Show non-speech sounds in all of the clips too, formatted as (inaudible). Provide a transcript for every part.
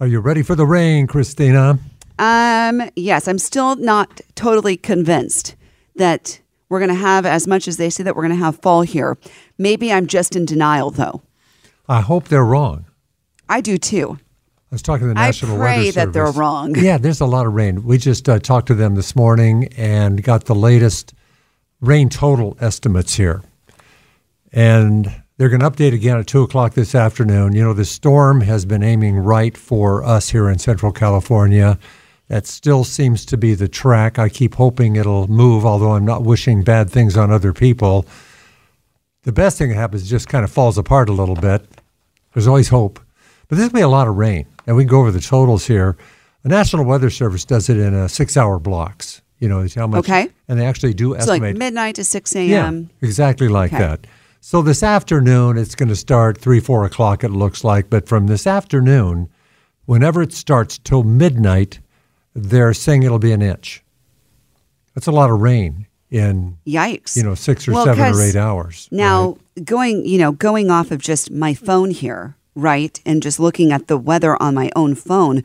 Are you ready for the rain, Christina? Um, yes, I'm still not totally convinced that we're going to have as much as they say that we're going to have fall here. Maybe I'm just in denial, though. I hope they're wrong. I do too. I was talking to the I National pray Weather that they're wrong. Yeah, there's a lot of rain. We just uh, talked to them this morning and got the latest rain total estimates here. And they're going to update again at 2 o'clock this afternoon. You know, the storm has been aiming right for us here in Central California. That still seems to be the track. I keep hoping it'll move, although I'm not wishing bad things on other people. The best thing that happens is it just kind of falls apart a little bit. There's always hope. But there's going to be a lot of rain, and we can go over the totals here. The National Weather Service does it in uh, six-hour blocks. You know, how much, Okay. and they actually do So like estimate. midnight to 6 a.m. yeah, exactly like Okay. that. So this afternoon, it's going to start three, four o'clock. It looks like, but from this afternoon, whenever it starts till midnight, they're saying it'll be an inch. That's a lot of rain in Yikes. you know six or Well, seven or eight hours. Now, right? going, you know, going off of just my phone here, right, and just looking at the weather on my own phone,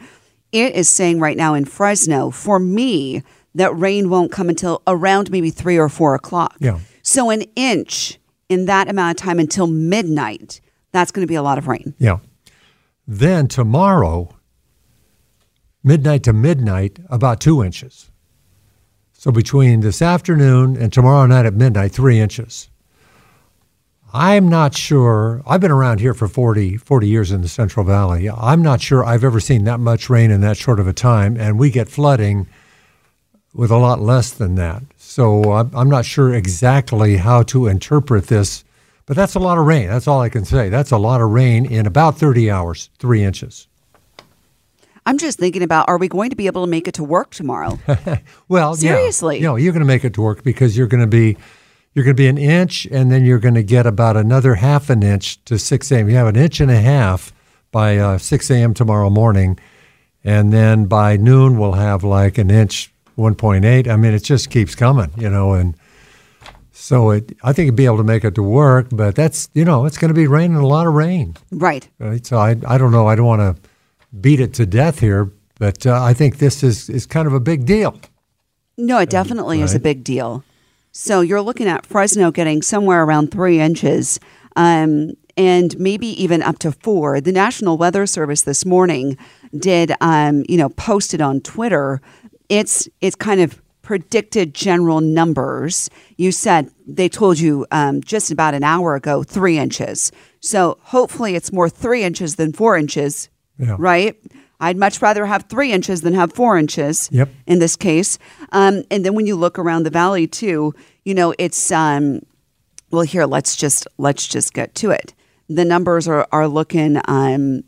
it is saying right now in Fresno, for me, that rain won't come until around maybe three or four o'clock. Yeah. So an inch in that amount of time until midnight, that's going to be a lot of rain. Yeah. Then tomorrow, midnight to midnight, about two inches. So between this afternoon and tomorrow night at midnight, three inches. I'm not sure. I've been around here for 40, 40 years in the Central Valley. I'm not sure I've ever seen that much rain in that short of a time, and we get flooding with a lot less than that. So I'm, I'm not sure exactly how to interpret this, but that's a lot of rain. That's all I can say. That's a lot of rain in about 30 hours, three inches. I'm just thinking about are we going to be able to make it to work tomorrow? (laughs) Well, Seriously. yeah, know, you're going to make it to work because you're going to be you're going to be an inch, and then you're going to get about another half an inch to 6 a.m. You have an inch and a half by uh, 6 a.m. tomorrow morning, and then by noon we'll have like an inch, 1.8. I mean, it just keeps coming, you know, and so it. I think you'd be able to make it to work, but that's you know, it's going to be raining a lot of rain. right. Right? So I, I don't know. I don't want to beat it to death here, but uh, I think this is, is kind of a big deal. No, it definitely is a big deal. So you're looking at Fresno getting somewhere around three inches, um, and maybe even up to four. The National Weather Service this morning did, um, you know, posted on Twitter. It's it's kind of predicted general numbers. You said they told you um, just about an hour ago three inches. So hopefully it's more three inches than four inches, Yeah. right? I'd much rather have three inches than have four inches Yep. in this case. Um, and then when you look around the valley too, you know, it's um, well here, let's just let's just get to it. The numbers are are looking um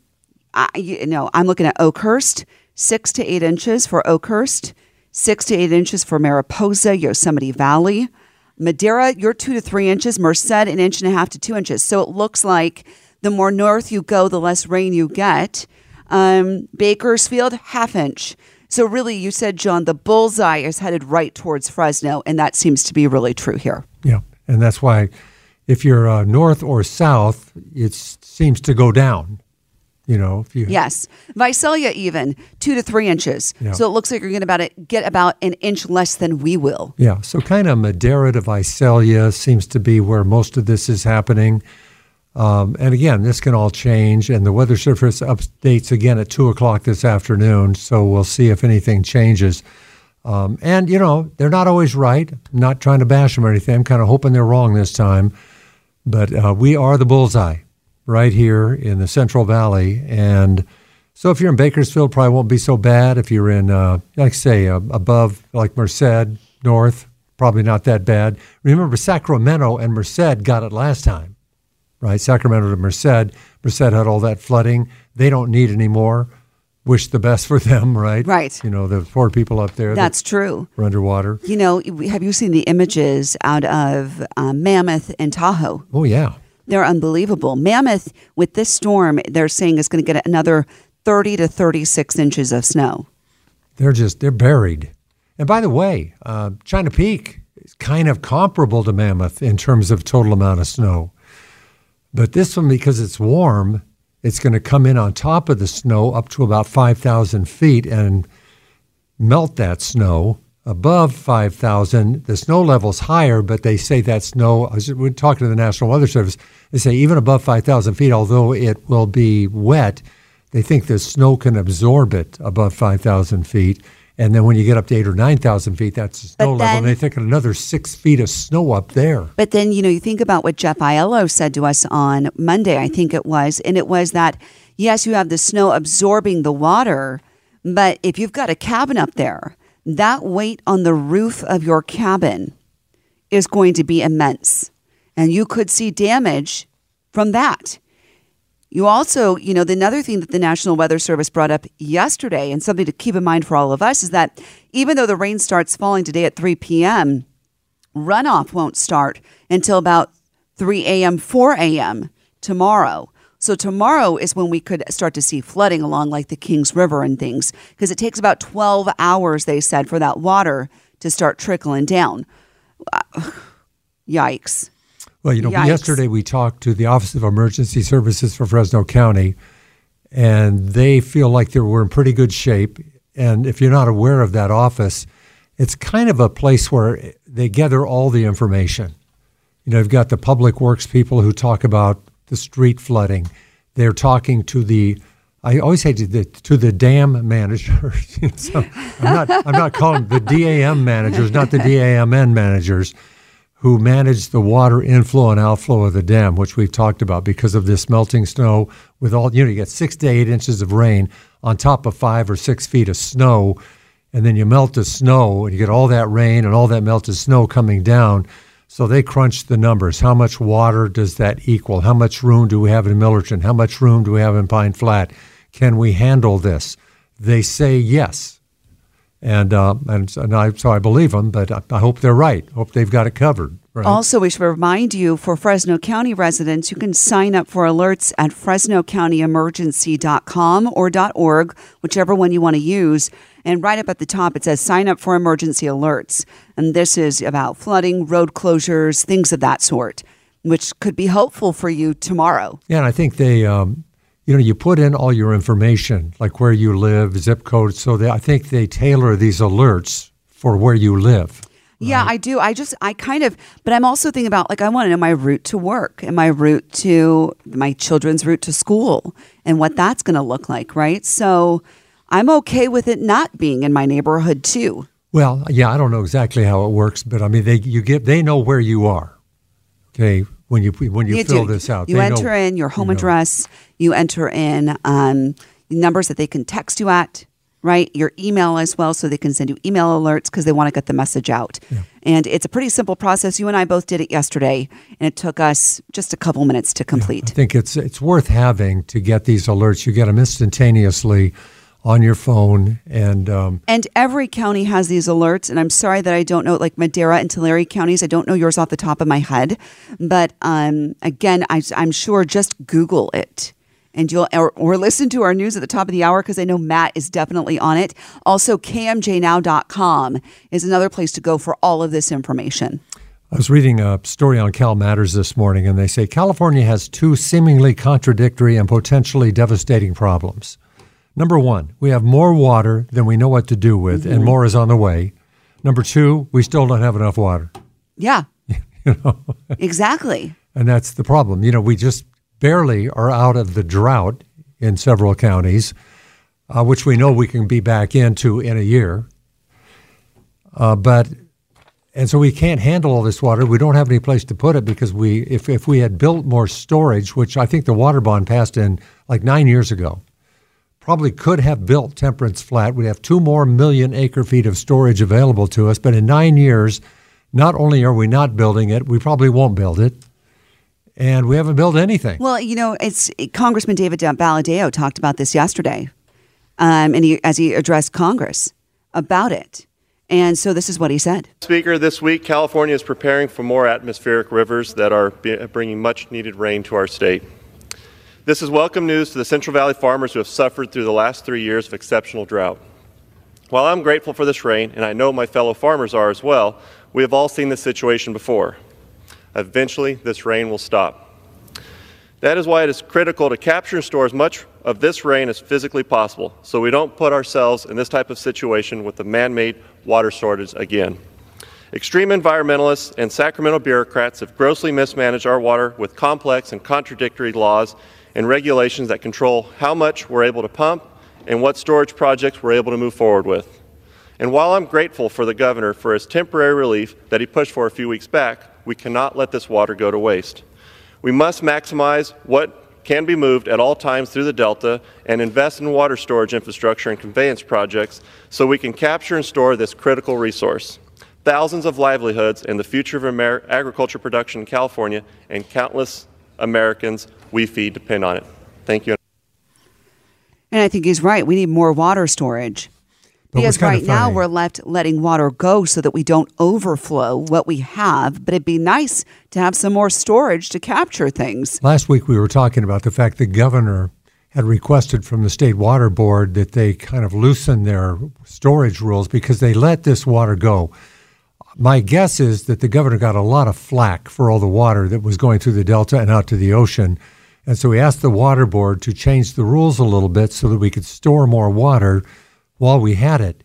I, you know, I'm looking at Oakhurst, six to eight inches for Oakhurst, six to eight inches for Mariposa, Yosemite Valley. Madera, you're two to three inches. Merced, an inch and a half to two inches. So it looks like the more north you go, the less rain you get. Um, Bakersfield, half inch. So really, you said, John, the bullseye is headed right towards Fresno, and that seems to be really true here. Yeah, and that's why if you're uh, north or south, it seems to go down. You know, if you Yes, Visalia even two to three inches. Yeah. So it looks like you're going to about it, get about an inch less than we will. yeah. So kind of Madera to Visalia seems to be where most of this is happening. Um, and again, this can all change, and the Weather Service updates again at 2 o'clock this afternoon, so we'll see if anything changes. Um, and, you know, they're not always right. I'm not trying to bash them or anything. I'm kind of hoping they're wrong this time. But uh, we are the bullseye right here in the Central Valley. And so if you're in Bakersfield, probably won't be so bad. If you're in, uh, like say, uh, above like Merced, north, probably not that bad. Remember, Sacramento and Merced got it last time, right? Sacramento to Merced. Merced had all that flooding. They don't need any more. Wish the best for them, (laughs) right? Right. You know, the poor people up there. That's that true. Are underwater. You know, have you seen the images out of uh, Mammoth and Tahoe? Oh, yeah. They're unbelievable. Mammoth, with this storm, they're saying is going to get another 30 to 36 inches of snow. They're just, they're buried. And by the way, uh, China Peak is kind of comparable to Mammoth in terms of total amount of snow. But this one, because it's warm, it's going to come in on top of the snow up to about 5,000 feet and melt that snow. Above 5,000, the snow level's higher, but they say that snow, we're talking to the National Weather Service, they say even above 5,000 feet, although it will be wet, they think the snow can absorb it above 5,000 feet. And then when you get up to eight or 9,000 feet, that's the snow But level. And they think another six feet of snow up there. But then, you know, you think about what Jeff Aiello said to us on Monday, I think it was, and it was that, yes, you have the snow absorbing the water, but if you've got a cabin up there, that weight on the roof of your cabin is going to be immense. And you could see damage from that. You also, you know, the another thing that the National Weather Service brought up yesterday, and something to keep in mind for all of us, is that even though the rain starts falling today at 3 p.m., runoff won't start until about 3 a.m., 4 a.m. tomorrow. So tomorrow is when we could start to see flooding along like the Kings River and things because it takes about 12 hours they said for that water to start trickling down. Uh, (sighs) Yikes. Well, you know, Yikes. yesterday we talked to the Office of Emergency Services for Fresno County, and they feel like they were in pretty good shape. And if you're not aware of that office, it's kind of a place where they gather all the information. You know, you've got the public works people who talk about the street flooding. They're talking to the I always say to the to the dam managers. (laughs) so I'm not I'm not calling the DAM managers, not the DAMN managers who manage the water inflow and outflow of the dam, which we've talked about because of this melting snow. With all you know, you get six to eight inches of rain on top of five or six feet of snow, and then you melt the snow and you get all that rain and all that melted snow coming down. So they crunch the numbers. How much water does that equal? How much room do we have in Millerton? How much room do we have in Pine Flat? Can we handle this? They say yes. And, uh, and, and I, so I believe them, but I, I hope they're right. Hope they've got it covered. Right? Also, we should remind you for Fresno County residents, you can sign up for alerts at fresnocountyemergency.com or .org, whichever one you want to use. And right up at the top, it says sign up for emergency alerts. And this is about flooding, road closures, things of that sort, which could be helpful for you tomorrow. Yeah, and I think they, um, you know, you put in all your information, like where you live, zip code. So they, I think they tailor these alerts for where you live. Yeah, I do. I just, I kind of, but I'm also thinking about like, I want to know my route to work and my route to my children's route to school and what that's going to look like, right? So I'm okay with it not being in my neighborhood too. Well, yeah, I don't know exactly how it works, but I mean, they you get they know where you are. Okay, when you when you, fill do. this out, You enter know, in your home you know. address, you enter in um, numbers that they can text you at, right? Your email as well, so they can send you email alerts because they want to get the message out. And it's a pretty simple process. You and I both did it yesterday, and it took us just a couple minutes to complete. I think it's it's worth having to get these alerts. You get them instantaneously on your phone, and um, And every county has these alerts. And I'm sorry that I don't know, like Madera and Tulare counties, I don't know yours off the top of my head. But um, again, I, I'm sure just Google it. And you'll or, or listen to our news at the top of the hour because I know Matt is definitely on it. Also, kmjnow.com is another place to go for all of this information. I was reading a story on Cal Matters this morning, and they say California has two seemingly contradictory and potentially devastating problems. Number one, we have more water than we know what to do with, and mm-hmm. more is on the way. Number two, we still don't have enough water. Yeah. (laughs) Exactly. And that's the problem. You know, we just barely are out of the drought in several counties, uh, which we know we can be back into in a year. Uh, but and so we can't handle all this water. We don't have any place to put it because we, if, if we had built more storage, which I think the water bond passed in like nine years ago, probably could have built Temperance Flat. We'd have two more million acre feet of storage available to us. But in nine years, not only are we not building it, we probably won't build it. And we haven't built anything. Well, you know, it's Congressman David Valadao talked about this yesterday, um, and he, as he addressed Congress about it. And so this is what he said. Speaker, this week California is preparing for more atmospheric rivers that are bringing much needed rain to our state. This is welcome news to the Central Valley farmers who have suffered through the last three years of exceptional drought. While I'm grateful for this rain, and I know my fellow farmers are as well, we have all seen this situation before. Eventually, this rain will stop. That is why it is critical to capture and store as much of this rain as physically possible so we don't put ourselves in this type of situation with the man made water shortage again. Extreme environmentalists and Sacramento bureaucrats have grossly mismanaged our water with complex and contradictory laws and regulations that control how much we're able to pump and what storage projects we're able to move forward with. And while I'm grateful for the governor for his temporary relief that he pushed for a few weeks back, we cannot let this water go to waste. We must maximize what can be moved at all times through the Delta and invest in water storage infrastructure and conveyance projects so we can capture and store this critical resource. Thousands of livelihoods and the future of Amer- agriculture production in California and countless Americans we feed depend on it. Thank you. And I think he's right. We need more water storage. But because right now we're left letting water go so that we don't overflow what we have. But it'd be nice to have some more storage to capture things. Last week we were talking about the fact the governor had requested from the state water board that they kind of loosen their storage rules because they let this water go. My guess is that the governor got a lot of flack for all the water that was going through the delta and out to the ocean. And so he asked the water board to change the rules a little bit so that we could store more water while we had it.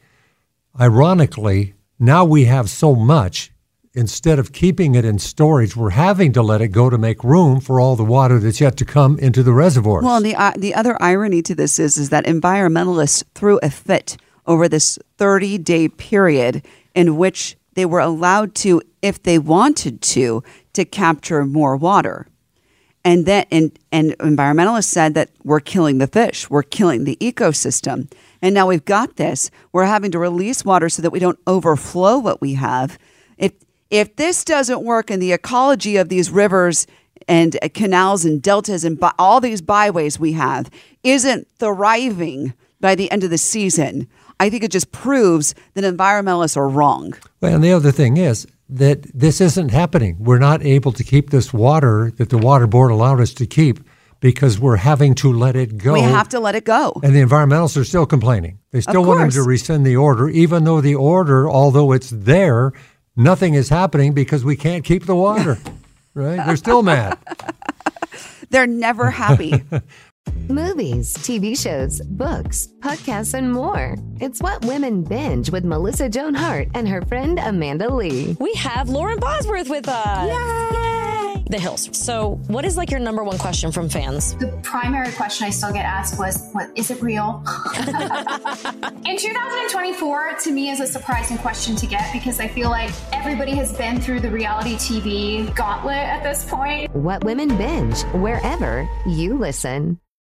Ironically, now we have so much, instead of keeping it in storage, we're having to let it go to make room for all the water that's yet to come into the reservoirs. Well, the, uh, the other irony to this is, is that environmentalists threw a fit over this 30 day period in which they were allowed to, if they wanted to, to capture more water. And that and, and environmentalists said that we're killing the fish, we're killing the ecosystem. And now we've got this. We're having to release water so that we don't overflow what we have. If if this doesn't work in the ecology of these rivers and canals and deltas and by, all these byways we have isn't thriving by the end of the season, I think it just proves that environmentalists are wrong. Well, and the other thing is that this isn't happening. We're not able to keep this water that the water board allowed us to keep because we're having to let it go. We have to let it go. And the environmentalists are still complaining. They still want them to rescind the order, even though the order, although it's there, nothing is happening because we can't keep the water. (laughs) right? They're still mad. (laughs) They're never happy. (laughs) Movies, TV shows, books, podcasts, and more. It's what women binge with Melissa Joan Hart and her friend Amanda Lee. We have Lauren Bosworth with us. Yay! The Hills. So, what is like your number one question from fans? The primary question I still get asked was, "What is it real?" (laughs) In 2024, to me, is a surprising question to get because I feel like everybody has been through the reality TV gauntlet at this point. What women binge wherever you listen.